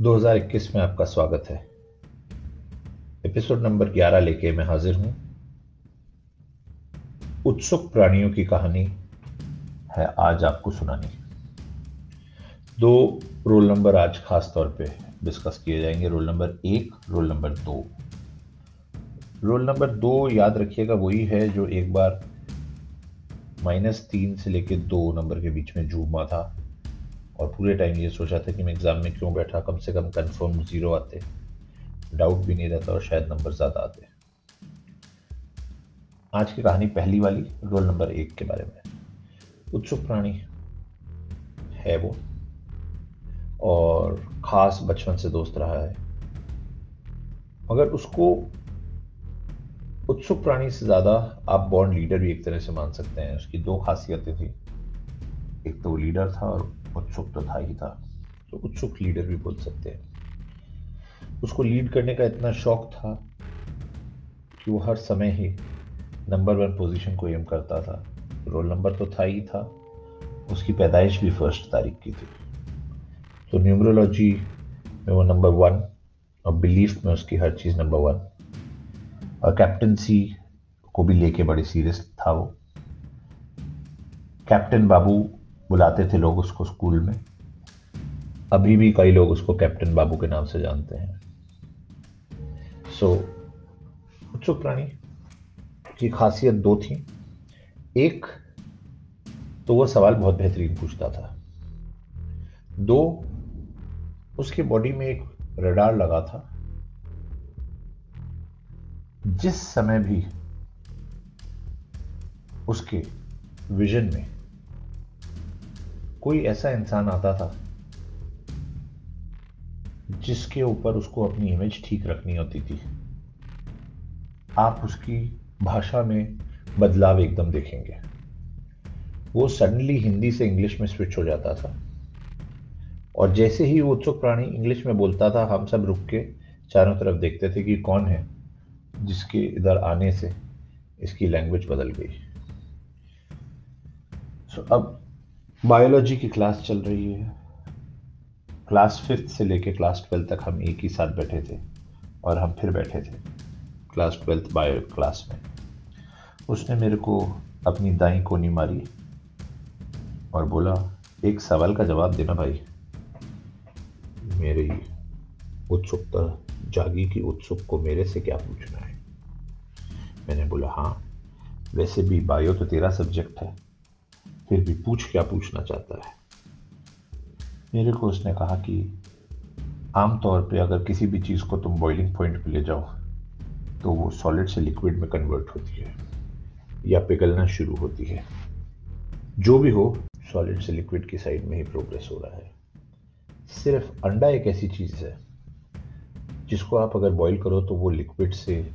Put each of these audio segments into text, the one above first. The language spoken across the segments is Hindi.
2021 में आपका स्वागत है। एपिसोड नंबर 11 लेके मैं हाजिर हूँ। उत्सुक प्राणियों की कहानी है आज आपको सुनानी दो रोल नंबर आज खास तौर पे डिस्कस किए जाएँगे। रोल नंबर एक, रोल नंबर दो। रोल नंबर दो याद रखिएगा वही है जो एक बार माइनस तीन से लेके दो नंबर के बीच में जूमा था। और पूरे टाइम ये सोचा था कि मैं एग्ज़ाम में क्यों बैठा, कम से कम कंफर्म ज़ीरो आते। डाउट भी नहीं रहता और शायद नंबर ज़्यादा आते। आज की कहानी पहली वाली रोल नंबर एक के बारे में। उत्सुक प्राणी है वो। और ख़ास बचपन से दोस्त रहा है। मगर उसको उत्सुक प्राणी से ज़्यादा आप बॉन्ड लीडर भी एक तरह से मान सकते हैं। उसकी दो खासियतें थी। एक तो वो लीडर था और उत्सुक तो था ही था। तो उत्सुक लीडर भी बोल सकते हैं। उसको लीड करने का इतना शौक था कि वो हर समय ही नंबर वन पोजीशन को एम करता था। रोल नंबर तो था ही था। उसकी पैदाइश भी फ़र्स्ट तारीख की थी। तो न्यूमरोलॉजी में वो नंबर वन और बिलीफ में उसकी हर चीज़ नंबर वन और कैप्टनसी को भी लेके बड़े सीरियस था वो। कैप्टन बाबू बुलाते थे लोग उसको स्कूल में। अभी भी कई लोग उसको कैप्टन बाबू के नाम से जानते हैं। सो so, उत्सुक प्राणी की खासियत दो थी। एक तो वह सवाल बहुत बेहतरीन पूछता था। दो उसकी बॉडी में एक रडार लगा था। जिस समय भी उसके विजन में कोई ऐसा इंसान आता था जिसके ऊपर उसको अपनी इमेज ठीक रखनी होती थी। आप उसकी भाषा में बदलाव एकदम देखेंगे। वो सडनली हिंदी से इंग्लिश में स्विच हो जाता था। और जैसे ही वो उत्सुक प्राणी इंग्लिश में बोलता था, हम सब रुक के चारों तरफ़ देखते थे कि कौन है जिसके इधर आने से इसकी लैंग्वेज बदल गई। सो अब बायोलॉजी की क्लास चल रही है। क्लास फिफ्थ से लेके क्लास ट्वेल्थ तक हम एक ही साथ बैठे थे और हम फिर बैठे थे क्लास ट्वेल्थ बायो क्लास में। उसने मेरे को अपनी दाई कोनी मारी और बोला, एक सवाल का जवाब देना भाई। मेरी उत्सुकता, जागी की उत्सुक को मेरे से क्या पूछना है? मैंने बोला हाँ वैसे भी बायो तो तेरा सब्जेक्ट है। फिर भी पूछ क्या पूछना चाहता है? मेरे को उसने कहा कि आमतौर पे अगर किसी भी चीज़ को तुम बॉइलिंग पॉइंट पे ले जाओ तो वो सॉलिड से लिक्विड में कन्वर्ट होती है या पिघलना शुरू होती है। जो भी हो सॉलिड से लिक्विड की साइड में ही प्रोग्रेस हो रहा है। सिर्फ़ अंडा एक ऐसी चीज़ है, जिसको आप अगर बॉईल करो तो वो लिक्विड से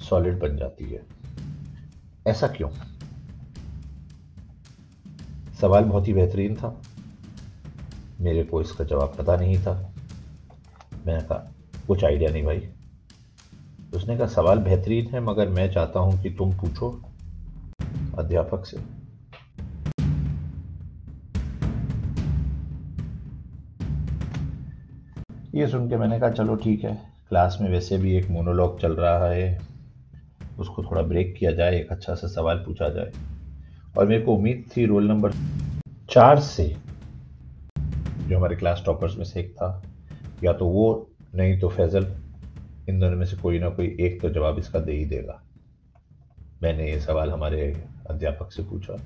सॉलिड बन जाती है। ऐसा क्यों? सवाल बहुत ही बेहतरीन था। मेरे को इसका जवाब पता नहीं था। मैंने कहा, कुछ आइडिया नहीं भाई। उसने कहा, सवाल बेहतरीन है, मगर मैं चाहता हूँ कि तुम पूछो अध्यापक से। ये सुन के मैंने कहा, चलो ठीक है, क्लास में वैसे भी एक मोनोलॉग चल रहा है, उसको थोड़ा ब्रेक किया जाए, एक अच्छा सा सवाल पूछा जाए। और मेरे को उम्मीद थी रोल नंबर चार से, जो हमारे क्लास टॉपर्स में से एक था, या तो वो, नहीं तो फैजल इन दोनों में से कोई ना कोई एक तो जवाब इसका दे ही देगा। मैंने ये सवाल हमारे अध्यापक से पूछा।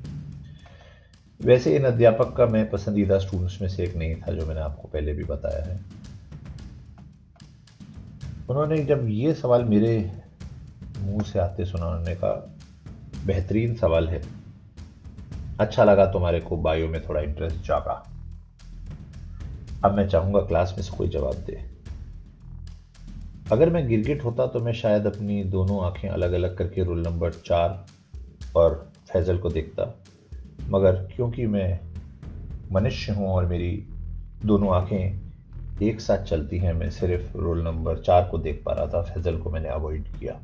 वैसे इन अध्यापक का मैं पसंदीदा स्टूडेंट्स में से एक नहीं था, जो मैंने आपको पहले भी बताया है। उन्होंने जब ये सवाल मेरे मुँह से आते सुना उन्होंने कहा बेहतरीन सवाल है अच्छा लगा तुम्हारे को बायो में थोड़ा इंटरेस्ट जागा। अब मैं चाहूँगा क्लास में से कोई जवाब दे। अगर मैं गिरगिट होता तो मैं शायद अपनी दोनों आँखें अलग अलग करके रोल नंबर चार और फैजल को देखता। मगर क्योंकि मैं मनुष्य हूँ और मेरी दोनों आँखें एक साथ चलती हैं, मैं सिर्फ़ रोल नंबर चार को देख पा रहा था फैजल को मैंने अवॉइड किया।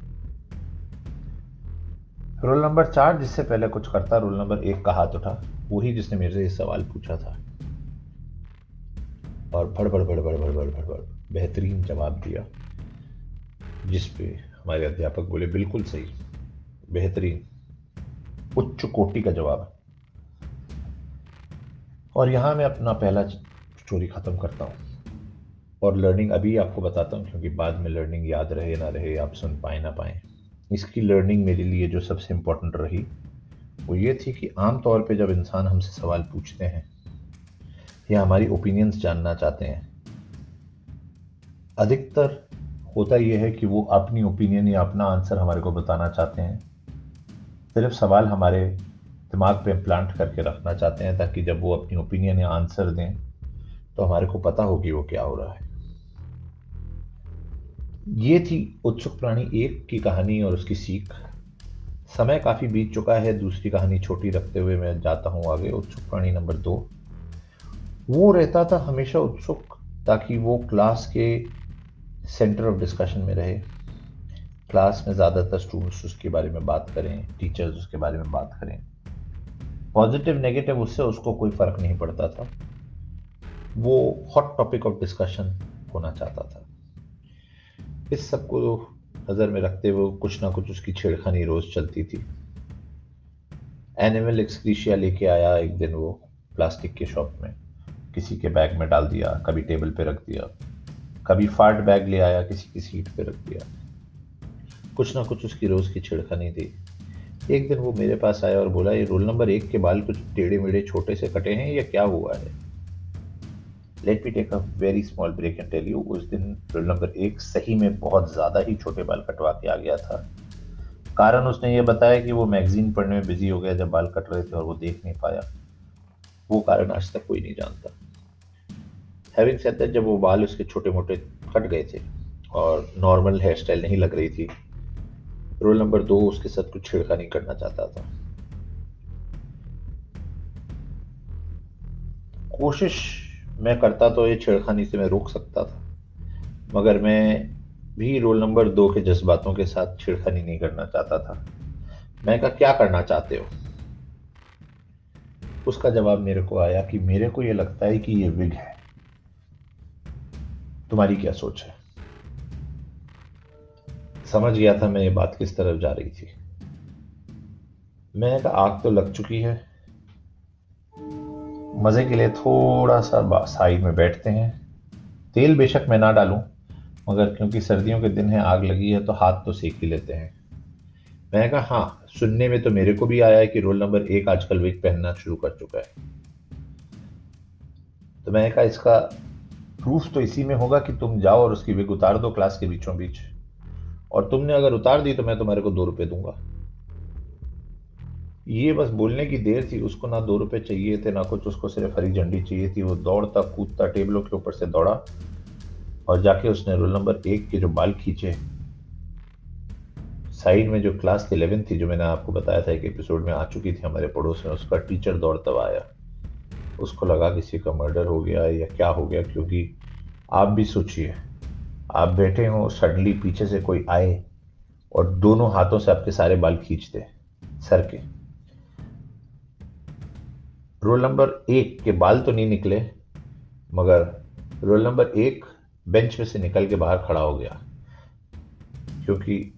रोल नंबर चार, जिससे पहले कुछ करता रोल नंबर एक का हाथ उठा। वही जिसने मेरे से ये सवाल पूछा था। और भड़ भड़ भड़ भड़ भड़ भड़ भड़ भड़ बेहतरीन जवाब दिया, जिस पे हमारे अध्यापक बोले, बिल्कुल सही, बेहतरीन, उच्च कोटि का जवाब है। और यहाँ मैं अपना पहला स्टोरी ख़त्म करता हूँ। और लर्निंग अभी आपको बताता हूँ, क्योंकि बाद में लर्निंग याद रहे ना रहे, आप सुन पाए ना पाए। इसकी लर्निंग मेरे लिए जो सबसे इम्पोर्टेंट रही, वो ये थी कि आम तौर पे जब इंसान हमसे सवाल पूछते हैं या हमारी ओपिनियंस जानना चाहते हैं, अधिकतर होता यह है कि वो अपनी ओपिनियन या अपना आंसर हमारे को बताना चाहते हैं। सिर्फ़ सवाल हमारे दिमाग पे प्लांट करके रखना चाहते हैं ताकि जब वो अपनी ओपिनियन या आंसर दें तो हमारे को पता हो कि वो क्या हो रहा है। ये थी उत्सुक प्राणी एक की कहानी और उसकी सीख। समय काफ़ी बीत चुका है, दूसरी कहानी छोटी रखते हुए मैं जाता हूँ आगे, उत्सुक प्राणी नंबर दो। वो रहता था हमेशा उत्सुक, ताकि वो क्लास के सेंटर ऑफ़ डिस्कशन में रहे। क्लास में ज़्यादातर स्टूडेंट्स उसके बारे में बात करें टीचर्स उसके बारे में बात करें। पॉजिटिव, नेगेटिव उससे उसको कोई फ़र्क नहीं पड़ता था। वो हॉट टॉपिक ऑफ़ डिस्कशन होना चाहता था। इस सबको नज़र में रखते हुए कुछ ना कुछ उसकी छेड़खानी रोज़ चलती थी। एनिमल एक्सक्रीशिया लेके आया एक दिन वो प्लास्टिक के शॉप में। किसी के बैग में डाल दिया, कभी टेबल पे रख दिया, कभी फाट बैग ले आया, किसी की सीट पे रख दिया। कुछ ना कुछ उसकी रोज़ की छिड़खानी थी। एक दिन वो मेरे पास आया और बोला, ये रोल नंबर एक के बाल कुछ टेढ़े मेढ़े छोटे से कटे हैं या क्या हुआ है? Let me take a very small break and tell you उस दिन रोल नंबर एक सही में बहुत ज़्यादा ही छोटे बाल कटवा के आ गया था। कारण उसने ये बताया कि वो मैगजीन पढ़ने में बिज़ी हो गया, जब बाल कट रहे थे और वो देख नहीं पाया। वो कारण आज तक कोई नहीं जानता। हैविंग सेड दैट जब वो बाल उसके छोटे मोटे कट गए थे और नॉर्मल हेयर स्टाइल नहीं लग रही थी रोल नंबर दो उसके साथ कुछ छिड़खानी करना चाहता था। कोशिश मैं करता तो ये छेड़खानी से मैं रोक सकता था, मगर मैं भी रोल नंबर दो के जज्बातों के साथ छेड़खानी नहीं करना चाहता था। मैं कहा, क्या करना चाहते हो? उसका जवाब मेरे को आया कि, मेरे को यह लगता है कि ये विग है। तुम्हारी क्या सोच है? समझ गया था मैं ये बात किस तरफ़ जा रही थी। मैंने कहा, आग तो लग चुकी है मज़े के लिए थोड़ा सा साइड में बैठते हैं। तेल बेशक मैं ना डालूं, मगर क्योंकि सर्दियों के दिन है, आग लगी है तो हाथ तो सेक ही लेते हैं। मैंने कहा हाँ सुनने में तो मेरे को भी आया है कि रोल नंबर एक आजकल विग पहनना शुरू कर चुका है। तो मैंने कहा, इसका प्रूफ तो इसी में होगा कि तुम जाओ और उसकी विग उतार दो क्लास के बीचों बीच और तुमने अगर उतार दी तो मैं तुम्हारे को दो रुपये दूँगा। ये बस बोलने की देर थी, उसको ना दो रुपए चाहिए थे, ना कुछ, उसको सिर्फ़ हरी झंडी चाहिए थी। वो दौड़ता, कूदता, टेबलों के ऊपर से दौड़ा और जाके उसने रोल नंबर एक के जो बाल खींचे, साइड में जो क्लास इलेवन थी, जो मैंने आपको बताया था, एक एपिसोड में आ चुकी थी हमारे पड़ोस में, उसका टीचर दौड़ता आया। उसको लगा किसी का मर्डर हो गया या क्या हो गया, क्योंकि आप भी सोचिए, आप बैठे हो, सडनली पीछे से कोई आए और दोनों हाथों से आपके सारे बाल खींच दे सर के। रोल नंबर एक के बाल तो नहीं निकले, मगर रोल नंबर एक बेंच में से निकल के बाहर खड़ा हो गया, क्योंकि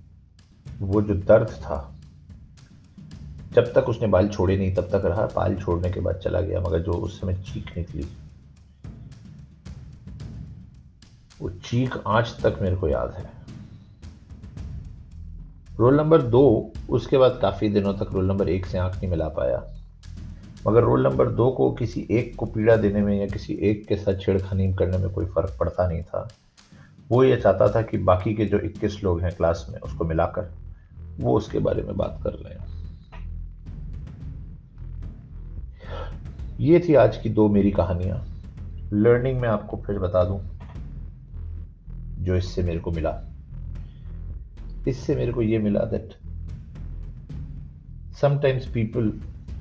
वो जो दर्द था, जब तक उसने बाल छोड़े नहीं, तब तक रहा। बाल छोड़ने के बाद चला गया, मगर जो उस समय चीख निकली, वो चीख आज तक मेरे को याद है। रोल नंबर दो, उसके बाद काफ़ी दिनों तक रोल नंबर एक से आँख नहीं मिला पाया। मगर रोल नंबर दो को किसी एक को पीड़ा देने में या किसी एक के साथ छेड़खानी करने में कोई फ़र्क पड़ता नहीं था। वो ये चाहता था कि बाकी के जो 21 लोग हैं क्लास में उसको मिलाकर वो उसके बारे में बात कर रहे हैं ये थी आज की दो मेरी कहानियाँ। लर्निंग में आपको फिर बता दूँ जो इससे मेरे को मिला। इससे मेरे को ये मिला that sometimes people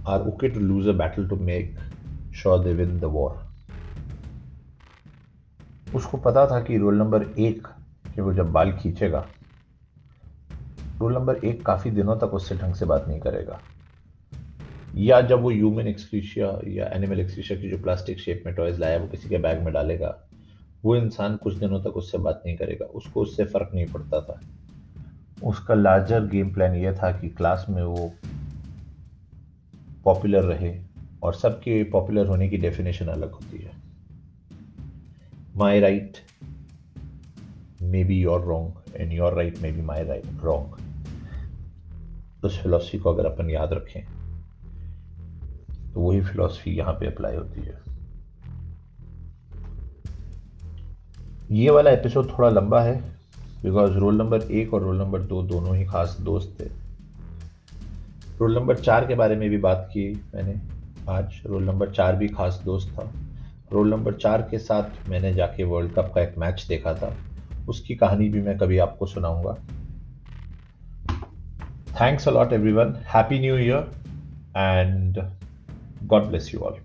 are okay to lose a battle to make sure they win the war उसको पता था कि रोल नंबर एक, कि वो जब बाल खींचेगा रोल नंबर एक काफ़ी दिनों तक उससे ढंग से बात नहीं करेगा। या जब वो ह्यूमन एक्सक्रीशिया या एनिमल एक्सक्रीशिया की जो प्लास्टिक शेप में टॉयज लाया, वो किसी के बैग में डालेगा, वो इंसान कुछ दिनों तक उससे बात नहीं करेगा। उसको उससे फ़र्क नहीं पड़ता था। उसका लार्जर गेम प्लान ये था कि क्लास में वो पॉपुलर रहे और सबके पॉपुलर होने की डेफिनेशन अलग होती है। My right may be your wrong and your right may be my right wrong उस फिलोसफी को अगर अपन याद रखें तो वही फिलोसफी यहाँ पे अप्लाई होती है। ये वाला एपिसोड थोड़ा लंबा है बिकॉज़ रोल नंबर एक और रोल नंबर दो दोनों ही खास दोस्त थे। रोल नंबर चार के बारे में भी बात की मैंने आज। रोल नंबर चार भी खास दोस्त था। रोल नंबर चार के साथ मैंने जाके वर्ल्ड कप का एक मैच देखा था। उसकी कहानी भी मैं कभी आपको सुनाऊँगा। Thanks a lot everyone happy new year and God bless you all